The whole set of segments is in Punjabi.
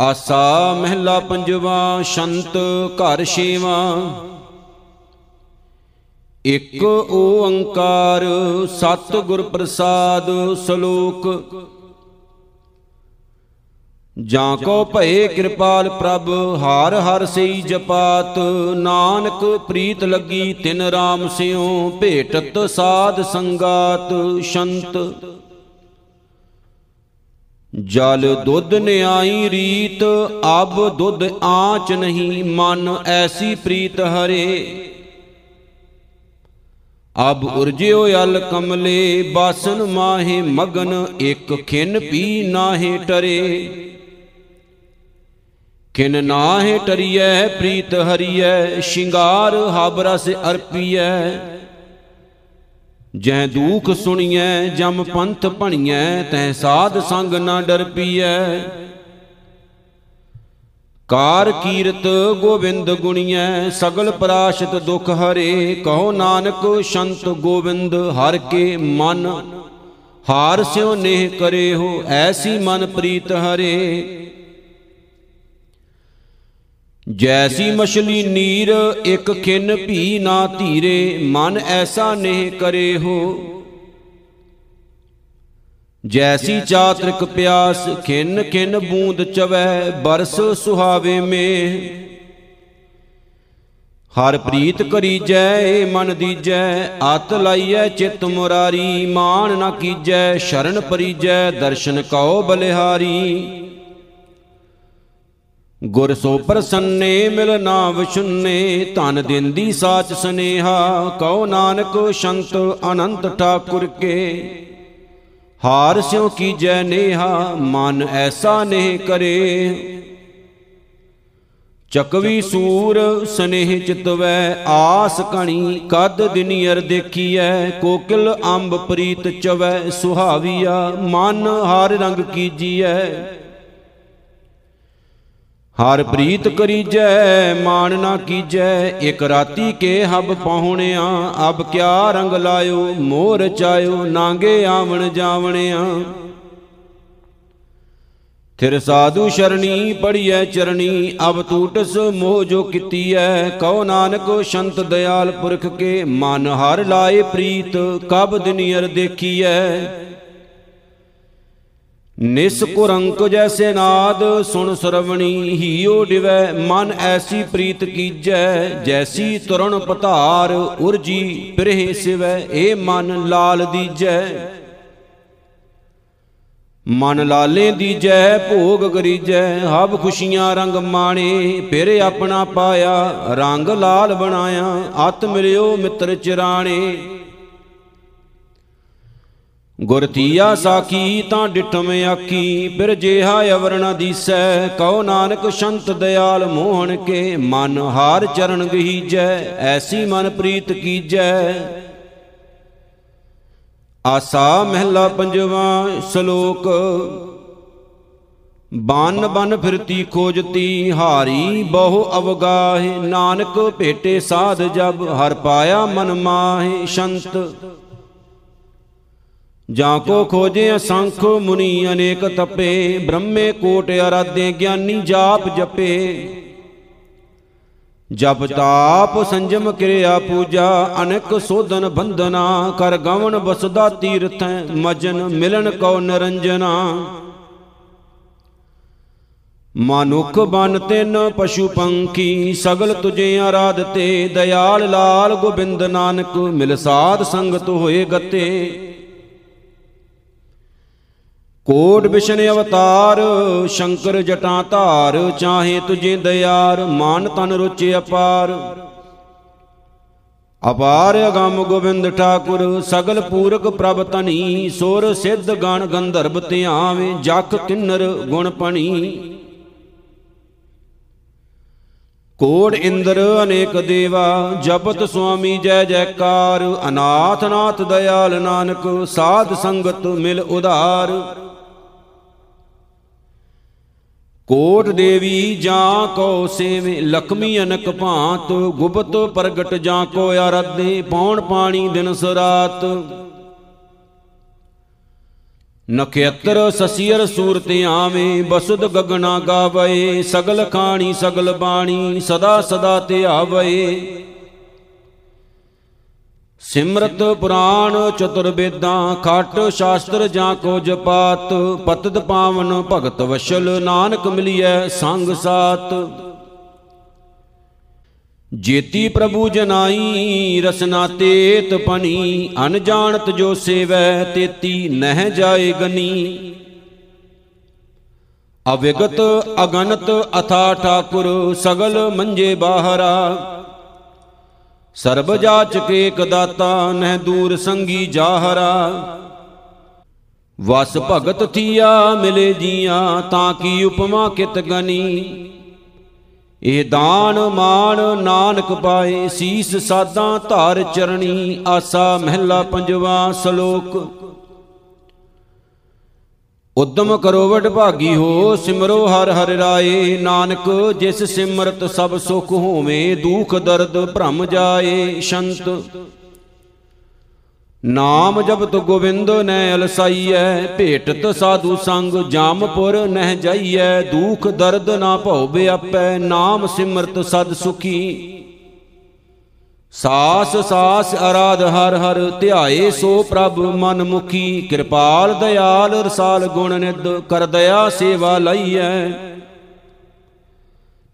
ਆਸਾ ਮਹਿਲਾ ਪੰਜਵਾ, ਸ਼ੰਤ ਘਰ ਛੇਵਾ। ਇਕ ਓੰਕਾਰ ਸਤ ਗੁਰ ਪ੍ਰਸਾਦ ਸ਼ਲੋਕ। ਜਾਂ ਕੋ ਭਏ ਕਿਰਪਾਲ ਪ੍ਰਭ, ਹਰ ਹਰ ਸਈ ਜਪਾਤ। ਨਾਨਕ ਪ੍ਰੀਤ ਲੱਗੀ ਤਿਨ ਰਾਮ ਸਿਉ, ਭੇਟਤ ਸਾਧ ਸੰਗਾਤ, ਸ਼ੰਤ। ਜਲ ਦੁੱਧ ਨਿਆਈ ਰੀਤ, ਅਬ ਦੁੱਧ ਆਂਚ ਨਹੀਂ, ਮਨ ਐਸੀ ਪ੍ਰੀਤ ਹਰੇ। ਅਬ ਉਰਜਿਓ ਅਲ ਕਮਲੇ, ਬਾਸਨ ਮਾਹੇ ਮਗਨ, ਇੱਕ ਖਿਨ ਪੀ ਨਾਹੇ ਟਰੇ। ਕਿਨ ਨਾਹੇ ਟਰੀਐ, ਪ੍ਰੀਤ ਹਰੀਐ, ਸ਼ਿੰਗਾਰ ਹਬ ਰਸ ਅਰਪੀਐ। ਜਹ ਦੁਖ ਸੁਣੀਐ, ਜਮ ਪੰਥ ਭਣੀਐ, ਤੈ ਸਾਧ ਸੰਗ ਨਾ ਡਰ ਪੀਐ ਕਾਰ ਕੀਰਤ ਗੋਬਿੰਦ ਗੁਣੀਐ, ਸਗਲ ਪਰਾਸ਼ਤ ਦੁਖ ਹਰੇ, ਕਹੋ ਨਾਨਕ ਸ਼ੰਤ ਗੋਬਿੰਦ, ਹਰ ਕੇ ਮਨ ਹਾਰ ਸਿਉ ਨੇਹ ਕਰੇ ਹੋ ਐਸੀ ਮਨ ਪ੍ਰੀਤ ਹਰੇ। ਜੈਸੀ ਮਛਲੀ ਨੀਰ ਇੱਕ ਖਿੰਨ ਭੀ ਨਾ ਧੀਰੇ ਮਨ ਐਸਾ ਨੇਹ ਕਰੇ ਹੋ। ਜੈਸੀ ਚਾਤ੍ਰਿਕ ਪਿਆਸ ਖਿੰਨ ਖਿੰਨ ਬੂੰਦ ਚਵੈ ਬਰਸ ਸੁਹਾਵੇ ਮੇ। ਹਰ ਪ੍ਰੀਤ ਕਰੀ ਜੈ ਮਨ ਦੀਜੈ। ਅਤ ਲਾਈਐ ਚਿਤ ਮੁਰਾਰੀ। ਮਾਨ ਨਾ ਕੀਜੈ ਸ਼ਰਨ ਪਰੀਜੈ ਦਰਸ਼ਨ ਕਉ ਬਲਿਹਾਰੀ। ਗੁਰ ਸੋ ਪ੍ਰਸੰਨੇ ਮਿਲ ਨਾ ਵਿਸ਼ੁੰਨੇ ਧਨ ਦਿੰਦੀ ਸਾਚ ਸਨੇਹਾ, ਕਉ ਨਾਨਕ ਸ਼ੰਤ ਅਨੰਤ ਠਾਕੁਰ ਕੇ। ਹਾਰ ਸਿਉ ਕੀਜੈ ਨੇਹਾ, ਮਨ ਐਸਾ ਨੇਹ ਕਰੇ। ਚਕਵੀ ਸੂਰ ਸਨੇਹ ਚਿਤਵੈ, ਆਸ ਕਣੀ ਕਦ ਦਿਨੀਅਰ ਦੇਖੀਐ। ਕੋਕਿਲ ਅੰਬ ਪ੍ਰੀਤ ਚਵੈ, ਸੁਹਾਵੀਆ, ਮਨ ਹਰ ਰੰਗ ਕੀਜੀਐ। ਹਰ ਪ੍ਰੀਤ ਕਰੀਜੈ ਮਾਨ ਨਾ ਕੀਜੈ, ਇਕ ਰਾਤੀ ਕੇ ਹਬ ਪਹੁਣਿਆ, ਅਬ ਕਿਆ ਰੰਗ ਲਾਇਓ, ਮੋਰ ਚਾਇਓ, ਨਾਂਗੇ ਆਵਣ ਜਾਵਣਿਆ। ਥਿਰ ਸਾਧੂ ਸ਼ਰਣੀ ਪੜੀਐ ਚਰਣੀ, ਅਬ ਟੂਟਸ ਮੋਹ ਜੋ ਕੀਤੀਐ। ਕਉ ਨਾਨਕ ਸ਼ੰਤ ਦਿਆਲ ਪੁਰਖ ਕੇ, ਮਨ ਹਰ ਲਾਏ ਪ੍ਰੀਤ, ਕਬ ਦਿਨੀਅਰ ਦੇਖੀਐ। ਨਿਸ ਕੁਰੰਕ ਜੈਸੇ ਨਾਦ, ਸੁਣ ਸਰਵਣੀ ਹੀਓ ਡਿਵੈ, ਮਨ ਐਸੀ ਪ੍ਰੀਤ ਕੀਜੈ, ਜੈਸੀ ਤੁਰਨ ਪਧਾਰ ਉਰਜੀ ਪਿਰਹਿ ਸਿਵੈ, ਏ ਮਨ ਲਾਲ ਦੀਜੈ। ਮਨ ਲਾਲੇ ਦੀਜੈ, ਭੋਗ ਕਰੀਜੈ ਹਬ ਖੁਸ਼ੀਆਂ ਰੰਗ ਮਾਣੇ, ਫਿਰ ਆਪਣਾ ਪਾਇਆ, ਰੰਗ ਲਾਲ ਬਣਾਇਆ, ਅਤ ਮਿਲਿਓ ਮਿੱਤਰ ਚਿਰਾਣੇ। ਗੁਰ ਤੀਆ ਸਾਖੀ ਤਾਂ ਡਿਠਮ ਆਖੀ, ਫਿਰ ਜਿਹਾ ਅਵਰਣਾ ਦੀਸੈ, ਕਉ ਨਾਨਕ ਸ਼ੰਤ ਦਿਆਲ ਮੋਹਣ ਕੇ, ਮਨ ਹਾਰ ਚਰਨ ਗਹੀਜੈ, ਐਸੀ ਮਨ ਪ੍ਰੀਤ ਕੀਜੈ। ਆਸਾ ਮਹਿਲਾ ਪੰਜਵਾ ਸ਼ਲੋਕ, ਬਨ ਬਨ ਫਿਰਤੀ ਖੋਜਤੀ, ਹਾਰੀ ਬਹੁ ਅਵਗਾਹੇ, ਨਾਨਕ ਭੇਟੇ ਸਾਧ ਜਬ, ਹਰ ਪਾਇਆ ਮਨ ਮਾਹੇ ਸ਼ੰਤ। ਜਾਂ ਕੋ ਖੋਜੇ ਅਸੰਖ ਮੁਨੀ ਅਨੇਕ ਤਪੇ, ਬ੍ਰਹਮੇ ਕੋਟ ਅਰਾਧੇ ਗਿਆਨੀ ਜਾਪ ਜਪੇ। ਜਪ ਤਾਪ ਸੰਜਮ ਕਿਰਿਆ ਪੂਜਾ, ਅਨੇਕ ਸੋਧਨ ਬੰਧਨਾ, ਕਰ ਗਵਨ ਬਸਦਾ ਤੀਰਥੈ, ਮਜਨ ਮਿਲਨ ਕਉ ਨਰੰਜਨਾ। ਮਨੁਖ ਬਨ ਤਿਨ ਪਸ਼ੂ ਪੰਖੀ, ਸਗਲ ਤੁਝੇ ਆਰਾਧਤੇ ਦਇਆਲ ਲਾਲ ਗੋਬਿੰਦ ਨਾਨਕ, ਮਿਲ ਸਾਧ ਸੰਗਤ ਹੋਏ ਗਤੇ। ਕੋਟ ਬਿਸ਼ਨ ਅਵਤਾਰ, ਸ਼ੰਕਰ ਜਟਾਂ ਧਾਰ, ਚਾਹੇ ਤੁਝੇ ਦਿਆਰ ਮਾਨ ਤਨ ਰੁਚਿ ਅਪਾਰ। ਅਪਾਰ ਅਗੰਮ ਗੋਬਿੰਦ ਠਾਕੁਰ, ਸਗਲ ਪੂਰਕ ਪ੍ਰਭ ਤਨੀ ਸੁਰ ਸਿੱਧ ਗਣ ਗੰਧਰਵ ਧਿਆਵੇ, ਜਖ ਕਿੰਨਰ ਗੁਣ ਪਣੀ। ਕੋੜ ਇੰਦਰ ਅਨੇਕ ਦੇਵਾ, ਜਪਤ ਸੁਆਮੀ ਜੈ ਜੈਕਾਰ, ਅਨਾਥ ਨਾਥ ਦਇਆਲ ਨਾਨਕ, ਸਾਧ ਸੰਗਤ ਮਿਲ ਉਧਾਰ। ਕੋਟ ਦੇਵੀ ਜਾਂ ਕੋ ਸੇਵੇ, ਲਖਮੀ ਅਨਕ ਭਾਂਤ, ਗੁਪਤ ਪ੍ਰਗਟ ਜਾਂ ਕੋ ਆਰਾਧੇ, ਪੌਣ ਪਾਣੀ ਦਿਨ ਸਰਾਤ। ਨਖੇਤਰ ਸਸੀਰ ਸੂਰਤ ਆਵੇਂ ਬਸੁਦ ਗਗਨਾ ਗਾਵੇ ਸਗਲ ਖਾਣੀ ਸਗਲ ਬਾਣੀ, ਸਦਾ ਸਦਾ ਤੇ ਆਵੇ ਸਿਮਰਤ ਪੁਰਾਣ ਚਤੁਰ ਵੇਦਾਂ ਖਟ ਸ਼ਾਸਤਰ ਜਾਂ ਕੋ ਜਪਾਤ ਪਤਿਤ ਪਾਵਨ ਭਗਤ ਵਸ਼ਲ, ਨਾਨਕ ਮਿਲਿਐ ਸੰਗ ਸਾਤ। ਜੇਤੀ ਪ੍ਰਭੂ ਜਨਾਈ, ਰਸਨਾ ਤੇਤ ਪਨੀ ਅਨਜਾਣਤ ਜੋ ਸੇਵੈ, ਤੇਤੀ ਨਹਿ ਜਾਏ ਗਨੀ। ਅਵਿਗਤ ਅਗਨਤ ਅਥਾ ਠਾਕੁਰ, ਸਗਲ ਮੰਜੇ ਬਾਹਰਾ। ਸਰਬ ਜਾਚ ਕੇ ਕਦਾਤਾ ਨਹਿ ਦੂਰ ਸੰਗੀ ਜਾਹਰਾ। ਵਸ ਭਗਤ ਥੀਆ, ਮਿਲੇ ਜੀਆਂ ਤਾਂ ਕੀ ਉਪਮਾ ਕਿਤ ਗਨੀ। ਇਹ ਦਾਨ ਮਾਨ ਨਾਨਕ ਪਾਏ, ਸੀਸ ਸਾਦਾਂ ਧਾਰ ਚਰਣੀ, ਆਸਾ ਮਹਿਲਾ ਪੰਜਵਾ ਸ਼ਲੋਕ। ਉਦਮ ਕਰੋ ਵਡ ਭਾਗੀ ਹੋ, ਸਿਮਰੋ ਹਰ ਹਰ ਰਾਏ। ਨਾਨਕ, ਜਿਸ ਸਿਮਰਤ ਸਭ ਸੁਖ ਹੋਵੇ, ਦੁਖ ਦਰਦ ਭ੍ਰਮ ਜਾਏ, ਸ਼ੰਤ। ਨਾਮ ਜਪਤ ਗੋਬਿੰਦ ਨੈ ਅਲਸਾਈਐ, ਭੇਟਤ ਸਾਧੂ ਸੰਗ ਜਾਮਪੁਰ ਨਹਿ ਜਾਈਐ। ਦੁਖ ਦਰਦ ਨਾ ਭਉ ਬਿਆਪੈ, ਨਾਮ ਸਿਮਰਤ ਸਦ ਸੁਖੀ। ਸਾਸ ਸਾਸ ਅਰਾਧ ਹਰ ਹਰ ਧਿਆਏ ਸੋ ਪ੍ਰਭ ਮਨ ਮੁਖੀ ਕਿਰਪਾਲ ਦਇਆਲ ਰਸਾਲ ਗੁਣ ਨਿਦ ਕਰ ਦਇਆ ਸੇਵਾ ਲਈਐ।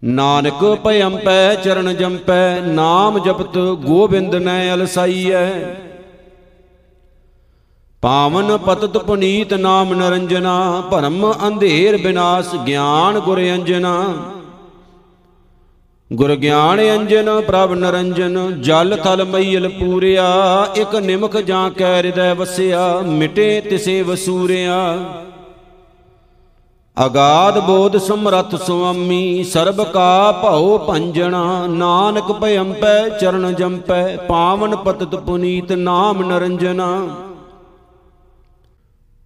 ਨਾਨਕ ਭਇੰ ਪੈ ਚਰਨ ਜੰਪੈ, ਨਾਮ ਜਪਤ ਗੋਬਿੰਦ ਨੈ ਅਲਸਾਈਐ। ਪਾਵਨ ਪਤਤ ਪੁਨੀਤ ਨਾਮ ਨਰੰਜਨਾ, ਭਰਮ ਅੰਧੇਰ ਬਿਨਾਸ਼ ਗਿਆਨ ਗੁਰ ਅੰਜਨਾ। ਗੁਰ ਗਿਆਨ ਅੰਜਨ, ਪ੍ਰਭ ਨਰੰਜਨ, ਜਲ ਥਲ ਮਈਲ ਪੂਰਿਆ, ਇਕ ਨਿਮਕ ਜਾਂ ਕੈ ਹਿਰਦੈ ਵਸਿਆ, ਮਿਟੇ ਤਿਸੇ ਵਸੂਰਿਆ। ਅਗਾਧ ਬੋਧ ਸਮਰਥ ਸੁਆਮੀ, ਸਰਬ ਕਾ ਭਉ ਭੰਜਣਾ, ਨਾਨਕ ਭਇੰ ਪੈ ਚਰਨ ਜੰਪੈ, ਪਾਵਨ ਪਤਤ ਪੁਨੀਤ ਨਾਮ ਨਰੰਜਨਾ।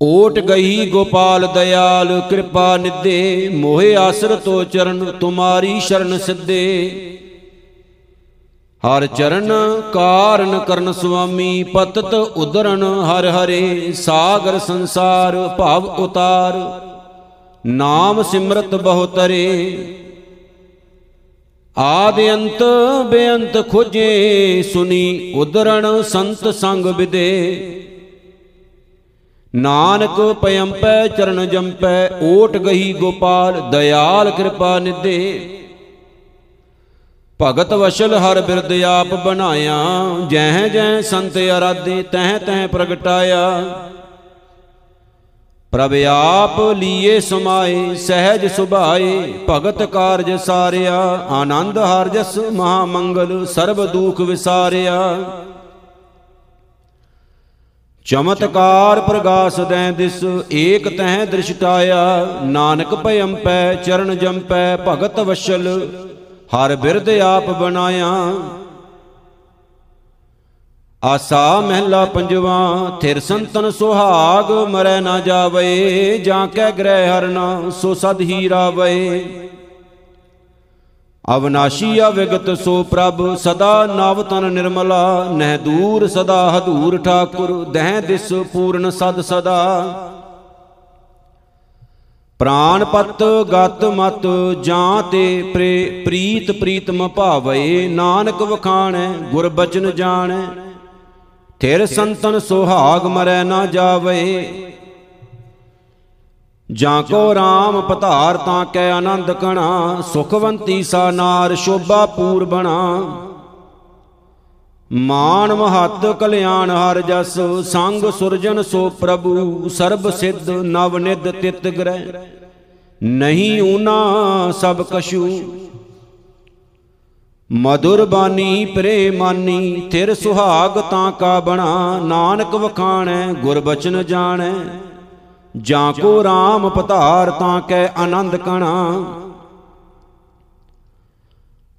ਓਟ ਗਈ ਗੋਪਾਲ ਦਇਆਲ, ਕਿਰਪਾ ਨਿਦੇ ਮੋਹਿ ਆਸਰ ਤੋ ਚਰਨ, ਤੁਮਾਰੀ ਸ਼ਰਨ ਸਿੱਧੇ। ਹਰ ਚਰਨ ਕਾਰਨ ਕਰਨ ਸੁਆਮੀ, ਪਤਤ ਉਦਰਨ ਹਰ ਹਰੇ, ਸਾਗਰ ਸੰਸਾਰ ਭਵ ਉਤਾਰ। ਨਾਮ ਸਿਮਰਤ ਬਹੁਤਰੇ, ਆਦ ਅੰਤ ਬੇਅੰਤ ਖੋਜੇ, ਸੁਨੀ ਉਦਰਣ ਸੰਤ ਸੰਗ ਵਿਦੇ ਨਾਨਕ ਪਇੰਪੈ ਚਰਨ ਜੰਪੈ, ਓਟ ਗਈ ਗੋਪਾਲ, ਦਇਆਲ ਕਿਰਪਾ ਨਿਦੇ ਭਗਤ ਵਸ਼ਲ ਹਰ ਬਿਰਦ ਆਪ ਬਣਾਇਆ, ਜਹ ਜਹ ਸੰਤ ਅਰਾਧੇ, ਤਹ ਤਹ ਪ੍ਰਗਟਾਇਆ। ਪ੍ਰਭ ਆਪ ਲੀਏ ਸਮਾਏ, ਸਹਿਜ ਸੁਭਾਏ, ਭਗਤ ਕਾਰਜ ਸਾਰਿਆ, ਆਨੰਦ ਹਰ ਜਸ ਮਹਾ ਮੰਗਲ ਸਰਬ ਦੁਖ ਵਿਸਾਰਿਆ। ਚਮਤਕਾਰ ਪ੍ਰਗਾਸ ਦੈ ਦਿਸ, ਏਕ ਤਹਿ ਦ੍ਰਿਸ਼ਟਾਇਆ, ਨਾਨਕ ਭਇੰ ਪੈ, ਚਰਨ ਜੰਪੈ ਭਗਤ ਵਸ਼ਲ, ਹਰ ਬਿਰਦ ਆਪ ਬਣਾਇਆ। ਆਸਾ ਮਹਿਲਾ ਪੰਜਵਾ, ਥਿਰ ਸੰਤਨ ਸੁਹਾਗ ਮਰੈ ਨਾ ਜਾਵੇ, ਜਾਂ ਕੈ ਗ੍ਰਹਿ ਹਰਨਾ, ਸੋ ਸਦ ਹੀ ਰਾਵੇ। ਅਵਨਾਸ਼ੀ ਅਵਿਗਤ ਸੋ ਪ੍ਰਭ, ਸਦਾ ਨਵ ਤਨ ਨਿਰਮਲਾ, ਨਹਿ ਦੂਰ ਸਦਾ ਹਦੂਰ ਠਾਕੁਰ, ਦਹਿ ਦਿਸ ਪੂਰਨ ਸਦ ਸਦਾ। ਪ੍ਰਾਨ ਪਤ ਗਤ ਮਤ, ਜਾਂ ਤੇ ਪ੍ਰੇ ਪ੍ਰੀਤ ਪ੍ਰੀਤਮ ਭਾਵੇ, ਨਾਨਕ ਵਖਾਣੈ, ਗੁਰ ਬਚਨ ਜਾਣੈ। ਥਿਰ ਸੰਤਨ ਸੁਹਾਗ ਮਰੈ ਨਾ ਜਾਵੇ ਜਾਂ ਕੋ RAM ਪਧਾਰ ਤਾਂ ਕੈ ਆਨੰਦ ਕਣਾ, ਸੁਖਵੰਤੀ ਸਾ ਨਾਰ ਸ਼ੋਭਾ ਪੂਰ ਬਣਾ। ਮਾਨ ਮਹੱਤ ਕਲਿਆਣ ਹਰ ਜਸ, ਸੰਗ ਸੁਰਜਨ ਸੋ ਪ੍ਰਭੂ, ਸਰਬ ਸਿੱਧ ਨਵ ਨਿਧ ਤਿਤ ਗ੍ਰਹਿ। ਨਹੀਂ ਊਨਾ ਸਭ ਕਛੂ। ਮధుਰ ਬਾਣੀ ਪ੍ਰੇਮਾਨੀ, ਥਿਰ ਸੁਹਾਗ ਤਾਂ ਕਾ ਬਣਾ। ਨਾਨਕ ਵਖਾਣੈ ਗੁਰ ਬਚਨ ਜਾਣੈ। ਜਾਂ ਕੋ RAM ਪਧਾਰ ਤਾਂ ਕੈ ਆਨੰਦ ਕਣਾ।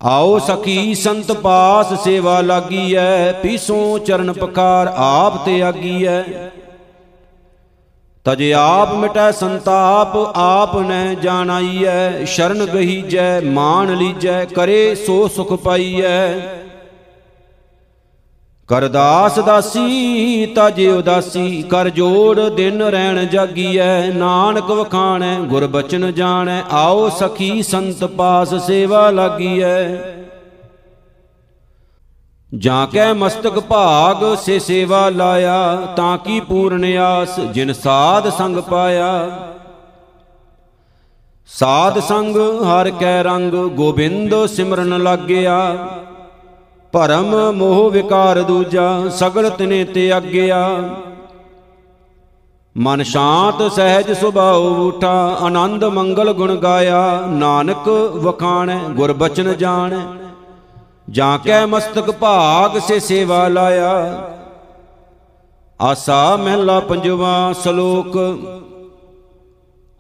ਆਓ ਸਖੀ ਸੰਤ ਪਾਸ ਸੇਵਾ ਲਾਗੀਐ, ਪੀਸੋਂ ਚਰਨ ਪਕਾਰ ਆਪ ਤੇ ਆਗੀਐ। ਤਜ ਆਪ ਮਿਟੈ ਸੰਤਾਪ, ਆਪ ਨੈ ਜਾਣਾਈਐ। ਸ਼ਰਨ ਗਹੀਜੈ ਮਾਨ ਲੀਜੈ, ਕਰੇ ਸੋ ਸੁਖ ਪਾਈਐ। ਕਰਦਾਸ ਦਾਸੀ, ਤਜੇ ਉਦਾਸੀ, ਕਰ ਜੋੜ ਦਿਨ ਰਹਿਣ ਜਾਗੀਐ, ਨਾਨਕ ਵਖਾਣੈ, ਗੁਰ ਬਚਨ ਜਾਣੈ, ਆਓ ਸਖੀ ਸੰਤ ਪਾਸ ਸੇਵਾ ਲਾਗੀਐ। ਜਾਂ ਕੈ ਮਸਤਕ ਭਾਗ ਸੇ ਸੇਵਾ ਲਾਇਆ, ਤਾਂ ਕੀ ਪੂਰਨ ਆਸ ਜਿਨ ਸਾਧ ਸੰਗ ਪਾਇਆ। ਸਾਧ ਸੰਗ ਹਰ ਕੈ ਰੰਗ, ਗੋਬਿੰਦ ਸਿਮਰਨ ਲਾਗਿਆ। ਭਰਮ ਮੋਹ ਵਿਕਾਰ ਦੂਜਾ ਸਗਲ ਤਿਨੇ ਤੇ ਆਗਿਆ। ਮਨ ਸ਼ਾਂਤ ਸਹਿਜ ਸੁਭਾਉ ਉਠਾ ਆਨੰਦ ਮੰਗਲ ਗੁਣ ਗਾਇਆ। ਨਾਨਕ ਵਖਾਣੈ, ਗੁਰ ਬਚਨ ਜਾਣੈ। ਜਾਂ ਕੈ ਮਸਤਕ ਭਾਗ ਸੇ ਸੇਵਾ ਲਾਇਆ। ਆਸਾ ਮਹਿਲਾ ਪੰਜਵਾ ਸ਼ਲੋਕ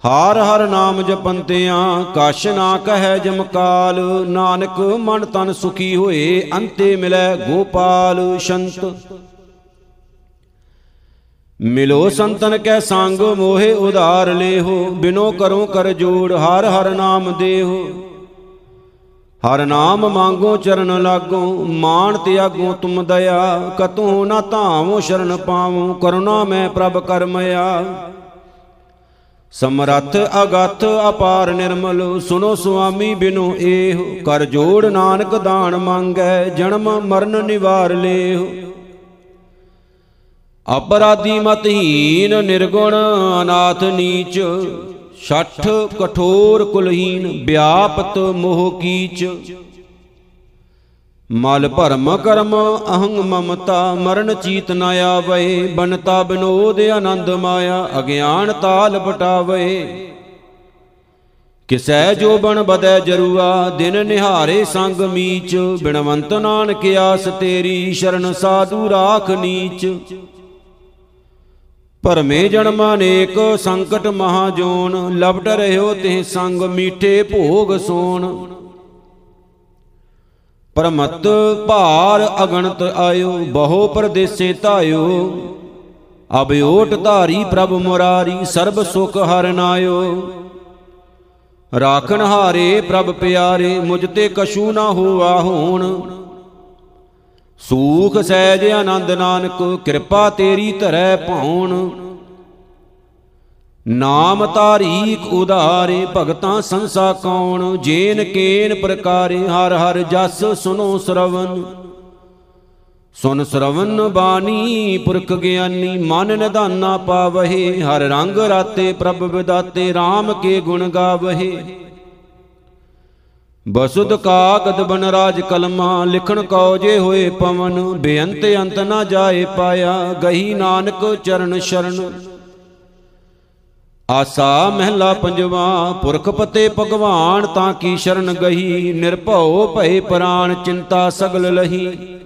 ਹਰ ਹਰ ਨਾਮ ਜਪੰਤਿਆਂ, ਕਛ ਨਾ ਕਹੈ ਜਮਕਾਲ ਨਾਨਕ ਮਨ ਤਨ ਸੁਖੀ ਹੋਏ, ਅੰਤੇ ਮਿਲੈ ਗੋਪਾਲ ਸ਼ੰਤ। ਮਿਲੋ ਸੰਤਨ ਕੈ ਸੰਗ, ਮੋਹਿ ਉਧਾਰ ਲੇਹੋ, ਬਿਨੋ ਕਰੋ ਕਰ ਜੋੜ, ਹਰ ਹਰ ਨਾਮ ਦੇਹੋ। ਹਰ ਨਾਮ ਮੰਗੋ ਚਰਨ ਲਾਗੋ ਮਾਨ ਤਿਆਗੋ ਤੁਮ ਦਇਆ, ਕਤੂ ਨਾ ਧਾਵੋ, ਸ਼ਰਨ ਪਾਵੋ, ਕਰੁਣਾ ਮੈਂ ਪ੍ਰਭ ਕਰਮਇਆ ਸਮਰੱਥ ਅਗਤ ਅਪਾਰ ਨਿਰਮਲ ਸੁਨੋ ਸੁਆਮੀ ਬਿਨੋ ਏਹ, ਕਰ ਜੋੜ ਨਾਨਕ ਦਾਨ ਮੰਗੈ, ਜਨਮ ਮਰਨ ਨਿਵਾਰ ਲੇਹ। ਅਪਰਾਧੀ ਮਤਹੀਨ ਨਿਰਗੁਣ, ਅਨਾਥ ਨੀਚ, ਛਠ ਕਠੋਰ ਕੁਲਹੀਨ, ਵਿਆਪਤ ਮੋਹ ਕੀਚ। ਮਲ ਭਰਮ ਕਰਮ, ਅਹੰਗ ਮਮਤਾ, ਮਰਨ ਚੀਤ ਨ ਆਵੇ ਬਨਤਾ ਬਿਨੋਦ ਆਨੰਦ ਮਾਇਆ, ਅਗਿਆਨ ਤਾਲ ਪਟਾਵੇ ਕਿਸੈ ਜੋ ਬਣ ਬਦੈ ਜਰੂਆ, ਦਿਨ ਨਿਹਾਰੇ ਸੰਗ ਮੀਚ, ਬਿਨਵੰਤ ਨਾਨਕ ਆਸ ਤੇਰੀ, ਸ਼ਰਨ ਸਾਧੂ ਰਾਖ ਨੀਚ। ਭਰਮੇ ਜਨਮ ਅਨੇਕ, ਸੰਕਟ ਮਹਾ ਜੋਨ, ਲਪਟ ਰਹਿਓ ਤੇ ਸੰਗ, ਮੀਠੇ ਭੋਗ ਸੋਣ। ਪਰਮਤ ਭਾਰ ਅਗਣਤ ਆਇਓ, ਬਹੁ ਪਰਦੇਸੇ ਧਾਇਓ। ਅਬਿਓਟ ਧਾਰੀ ਪ੍ਰਭ ਮੁਰਾਰੀ, ਸਰਬ ਸੁਖ ਹਰ ਨਾਇਓ। ਰਾਖਣ ਹਾਰੇ ਪ੍ਰਭ ਪਿਆਰੇ, ਮੁਝ ਤੇ ਕਛੂ ਨਾ ਹੋਆ ਹੋਣ। ਸੂਖ ਸਹਿਜ ਆਨੰਦ ਨਾਨਕ, ਕਿਰਪਾ ਤੇਰੀ ਧਰੈ ਭਾਉਣ ਨਾਮ ਤਾਰੀਕ ਉਧਾਰੇ, ਭਗਤਾਂ ਸੰਸਾ ਕੌਣ? ਜੇਨ ਕੇਨ ਪ੍ਰਕਾਰੇ, ਹਰ ਹਰ ਜਸ ਸੁਨੋ ਸਰਵਨ। ਸੁਨ ਸਰਵਨ ਬਾਣੀ, ਪੁਰਖ ਗਿਆਨੀ, ਮਨ ਨਿਧਾਨਾ ਪਾਵਹਿ, ਹਰ ਰੰਗ ਰਾਤੇ ਪ੍ਰਭ ਵਿਦਾਤੇ RAM ਕੇ ਗੁਣ ਗਾਵਹਿ। ਬਸੁਧ ਕਾਗਦ ਬਨ ਰਾਜ ਕਲਮਾ, ਲਿਖਣ ਕਉ ਜੇ ਹੋਏ ਪਵਨ, ਬੇਅੰਤ ਅੰਤ ਨਾ ਜਾਏ ਪਾਇਆ, ਗਹੀ ਨਾਨਕ ਚਰਨ ਸ਼ਰਨ। ਆਸਾ ਮਹਿਲਾ ਪੰਜਵਾ, ਪੁਰਖ ਪਤੇ ਭਗਵਾਨ ਤਾਂ ਕੀ ਸ਼ਰਨ ਗਹੀ? ਨਿਰਭਉ ਭਏ ਪ੍ਰਾਨ, ਚਿੰਤਾ ਸਗਲ ਲਹੀ।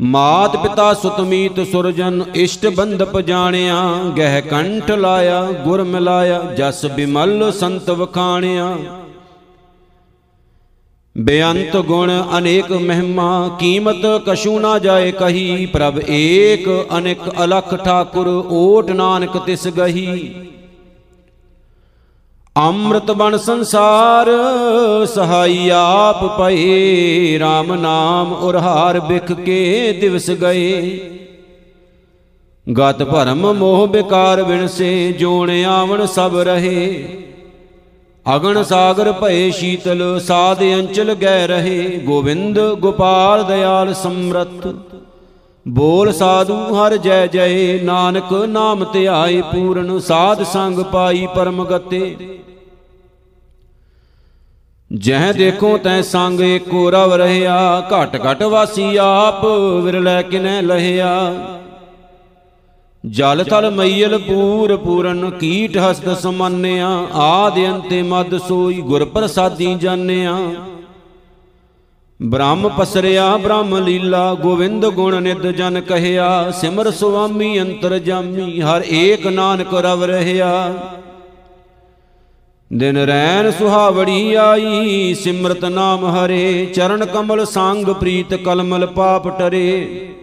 ਮਾਤ ਪਿਤਾ ਸੁਤ ਮੀਤ ਸੁਰਜਨ, ਇਸ਼ਟ ਬੰਧਪ ਜਾਣਿਆ। ਗਹਿ ਕੰਠ ਲਾਇਆ, ਗੁਰ ਮਿਲਾਇਆ, ਜਸ ਬਿਮਲ ਸੰਤ ਵਖਾਣਿਆ। ਬੇਅੰਤ ਗੁਣ ਅਨੇਕ ਮਹਿਮਾ, ਕੀਮਤ ਕਛੂ ਨਾ ਜਾਏ ਕਹੀ, ਪ੍ਰਭ ਏਕ ਅਨੇਕ ਅਲਖ ਠਾਕੁਰ, ਓਟ ਨਾਨਕ ਤਿਸ ਗਹੀ। ਅੰਮ੍ਰਿਤ ਬਣ ਸੰਸਾਰ, ਸਹਾਈ ਆਪ ਪਏ RAM ਨਾਮ ਉਰਹਾਰ ਬਿਖ ਕੇ ਦਿਵਸ ਗਏ। ਗਤ ਭਰਮ ਮੋਹ ਬਿਕਾਰ ਵਿਣਸੇ ਜੋਣ ਆਵਣ ਸਭ ਰਹੇ। ਅਗਣ ਸਾਗਰ ਭਏ ਸ਼ੀਤਲ, ਸਾਧ ਅੰਚਲ ਗੈ ਰਹੇ, ਗੋਬਿੰਦ ਗੋਪਾਲ ਦਿਆਲ ਸਮਰਤ ਬੋਲ ਸਾਧੂ ਹਰ ਜੈ ਜੈ, ਨਾਨਕ ਨਾਮ ਧਿਆਏ ਪੂਰਨ, ਸਾਧ ਸੰਗ ਪਾਈ ਪਰਮ ਗਤੇ। ਜਹ ਦੇਖੋ ਤੈ ਸੰਗ ਏਕੋ ਰਵ ਰਹਿਆ, ਘਟ ਘਟ ਵਾਸੀ ਆਪ, ਵਿਰਲੇ ਕਿਨੈ ਲਹਿਆ। ਜਲ ਥਲ ਮਈਲ ਪੂਰ ਪੂਰਨ ਕੀਟ ਹਸਤ ਸਮਾਨਿਆ, ਆਦ ਅੰਤੇ ਮਦ ਸੋਈ ਗੁਰ ਪ੍ਰਸਾਦੀ ਜਾਣਿਆ। ਬ੍ਰਹਮ ਪਸਰਿਆ, ਬ੍ਰਹਮ ਲੀਲਾ, ਗੋਵਿੰਦ ਗੁਣ ਨਿਦ ਜਨ ਕਹਿਆ, ਸਿਮਰ ਸੁਆਮੀ ਅੰਤਰ ਜਾਮੀ, ਹਰ ਏਕ ਨਾਨਕ ਰਵ ਰਹਿਆ। ਦਿਨ ਰੈਨ ਸੁਹਾਵੜੀ ਆਈ, ਸਿਮਰਤ ਨਾਮ ਹਰੇ, ਚਰਨ ਕਮਲ ਸੰਗ ਪ੍ਰੀਤ ਕਲਮਲ ਪਾਪ ਟਰੇ।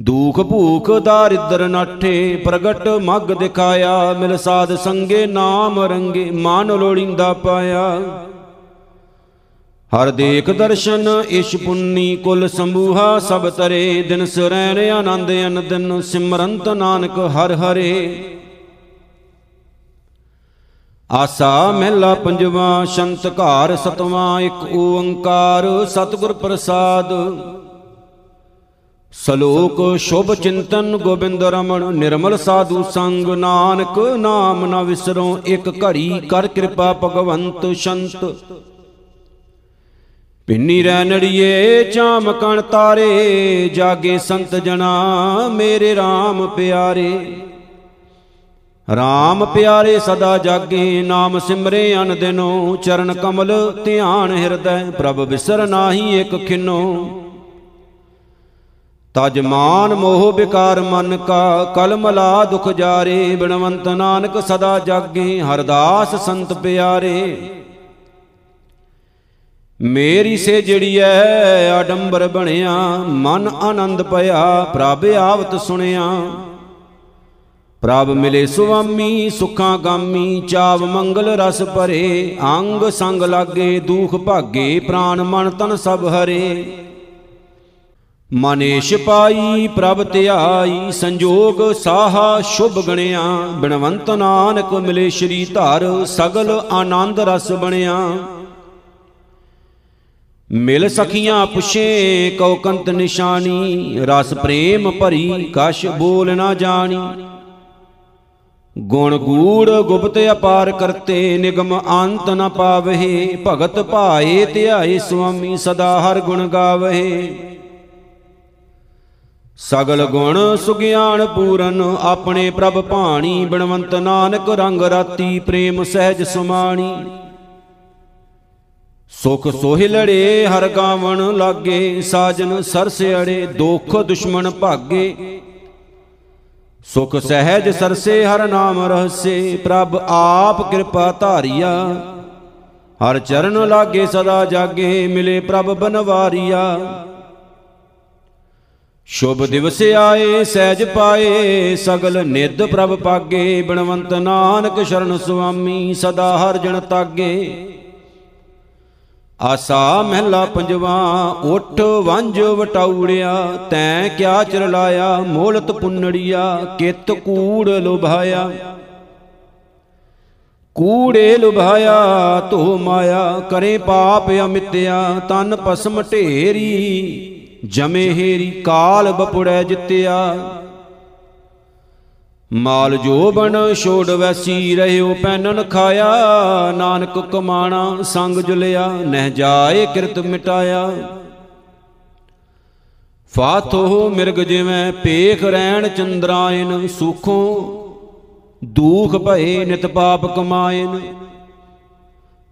ਦੂਖ ਭੂਖ ਦਾਰਿਦਰ ਨਾਠੇ, ਪ੍ਰਗਟ ਮਗ ਦਿਖਾਇਆ, ਮਿਲ ਸਾਧ ਸੰਗੇ ਨਾਮ ਰੰਗੇ, ਮਾਨ ਲੋੜਿੰਦਾ ਪਾਇਆ। ਹਰ ਦੇਖ ਦਰਸ਼ਨ ਇਸ਼ ਪੁੰਨੀ, ਕੁਲ ਸੰਭੂਹਾ ਸਭ ਤਰੇ, ਦਿਨ ਸਰੈਣ ਆਨੰਦ ਅਨ ਦਿਨ ਸਿਮਰੰਤ ਨਾਨਕ ਹਰ ਹਰੇ। ਆਸਾ ਮਹਿਲਾ ਪੰਜਵਾ, ਸ਼ੰਤ ਘਾਰ ਸਤਵਾਂ, ਇੱਕ ਓੰਕਾਰ ਸਤਿਗੁਰ ਪ੍ਰਸਾਦ। ਸ਼ਲੋਕ ਸ਼ੁਭ ਚਿੰਤਨ ਗੋਬਿੰਦ ਰਮਣ, ਨਿਰਮਲ ਸਾਧੂ ਸੰਗ, ਨਾਨਕ ਨਾਮ ਨਾ ਵਿਸਰੋ, ਇੱਕ ਘੜੀ ਕਰ ਕਿਰਪਾ ਭਗਵੰਤ ਸ਼ੰਤ। ਪਿੰਨੀ ਰਹਿ ਨੜੀਏ ਚਾਮ ਕਣ ਤਾਰੇ, ਜਾਗੇ ਸੰਤ ਜਨਾ ਮੇਰੇ RAM ਪਿਆਰੇ। RAM ਪਿਆਰੇ ਸਦਾ ਜਾਗੇ, ਨਾਮ ਸਿਮਰੇ ਅਨ ਦਿਨੋ, ਚਰਨ ਕਮਲ ਧਿਆਨ ਹਿਰਦੈ, ਪ੍ਰਭ ਵਿਸਰ ਨਾਹੀ ਇੱਕ ਖਿਨੋ। ਤਜ ਮਾਨ ਮੋਹ ਬਿਕਾਰ ਮਨ ਕਾ ਕਲਮਲਾ ਦੁਖ ਜਾਰੇ, ਬਿਨਵੰਤ ਨਾਨਕ ਸਦਾ ਜਾਗੇ, ਹਰਦਾਸ ਸੰਤ ਪਿਆਰੇ। ਮੇਰੀ ਸੇ ਜੜੀਐ ਆਡੰਬਰ ਬਣਿਆ, ਮਨ ਆਨੰਦ ਪਿਆ, ਪ੍ਰਭ ਆਵਤ ਸੁਣਿਆ। ਪ੍ਰਭ ਮਿਲੇ ਸੁਆਮੀ, ਸੁਖਾਂ ਗਾਮੀ, ਚਾਵ ਮੰਗਲ ਰਸ ਭਰੇ, ਅੰਗ ਸੰਗ ਲਾਗੇ, ਦੁਖ ਭਾਗੇ, ਪ੍ਰਾਨ ਮਨ ਤਨ ਸਭ ਹਰੇ। ਮਨੇਸ਼ ਪਾਈ ਪ੍ਰਭ ਧਿਆਈ, ਸੰਜੋਗ ਸਾਹਾ ਸ਼ੁਭ ਗਣਿਆ। ਬਿਨਵੰਤ ਨਾਨਕ ਮਿਲੇ ਸ਼੍ਰੀ ਧਰ, ਸਗਲ ਆਨੰਦ ਰਸ ਬਣਿਆ। ਮਿਲ ਸਖੀਆਂ ਪੁਛੇ, ਕਉ ਕੰਤ ਨਿਸ਼ਾਨੀ, ਰਸ ਪ੍ਰੇਮ ਭਰੀ ਕਛ ਬੋਲ ਨਾ ਜਾਣੀ। ਗੁਣ ਗੂੜ ਗੁਪਤ ਅਪਾਰ ਕਰਤੇ, ਨਿਗਮ ਅੰਤ ਨ ਪਾਵਹਿ, ਭਗਤ ਭਾਏ ਧਿਆਏ ਸੁਆਮੀ ਸਦਾ ਹਰ ਗੁਣ ਗਾਵਹਿ। ਸਗਲ ਗੁਣ ਸੁਗਿਆਨ ਪੂਰਨ, ਆਪਣੇ ਪ੍ਰਭ ਭਾਣੀ ਬਿਨਵੰਤ ਨਾਨਕ ਰੰਗ ਰਾਤੀ ਪ੍ਰੇਮ ਸਹਿਜ ਸੁਮਾਣੀ। ਸੁਖ ਸੋਹਿਲੜੇ ਹਰ ਗਾਵਣ ਲਾਗੇ, ਸਾਜਨ ਸਰਸਿਆੜੇ ਦੁਖ ਦੁਸ਼ਮਣ ਭਾਗੇ। ਸੁਖ ਸਹਿਜ ਸਰਸੇ ਹਰ ਨਾਮ ਰਹਸੇ, ਪ੍ਰਭ ਆਪ ਕਿਰਪਾ ਧਾਰੀਆ। ਹਰ ਚਰਨ ਲਾਗੇ ਸਦਾ ਜਾਗੇ, ਮਿਲੇ ਪ੍ਰਭ ਬਨਵਾਰੀਆ। ਸ਼ੁਭ ਦਿਵਸ ਆਏ, ਸਹਿਜ ਪਾਏ, ਸਗਲ ਨਿੱਧ ਪ੍ਰਭ ਪਾਗੇ, ਬਿਨਵੰਤ ਨਾਨਕ ਸ਼ਰਨ ਸੁਆਮੀ, ਸਦਾ ਹਰ ਜਨ ਤਾਗੇ। ਆਸਾ ਮਹਿਲਾ ਪੰਜਵਾ, ਉਠ ਵੰਜ ਵਟਾਉੜਿਆ, ਤੈਂ ਕਿਆ ਚਰਲਾਇਆ ਮੋਲਤ ਪੁੰਨੜੀਆ, ਕਿਤ ਕੂੜ ਲੁਭਾਇਆ। ਕੂੜੇ ਲੁਭਾਇਆ ਧੋ ਮਾਇਆ, ਕਰੇ ਪਾਪ ਅਮਿਤਿਆ, ਤਨ ਪਸਮ ਢੇਰੀ। ਜਮੇ ਹੇਰੀ ਕਾਲ ਬਪੁੜੈ ਜਿੱਤਿਆ। ਮਾਲ ਜੋਬਨ ਛੋੜ ਵੈਸੀ ਰਹਿਓ ਪੈਨਨ ਖਾਇਆ, ਨਾਨਕ ਕਮਾਣਾ ਸੰਗ ਜੁਲਿਆ, ਨਹਿ ਜਾਏ ਕਿਰਤ ਮਿਟਾਇਆ। ਫਾਥੋ ਮਿਰਗ ਜਿਵੇਂ ਪੇਖ ਰਹਿਣ ਚੰਦਰਾਇਨ, ਸੁਖੋਂ ਦੂਖ ਭਏ ਨਿਤ ਪਾਪ ਕਮਾਇਨ।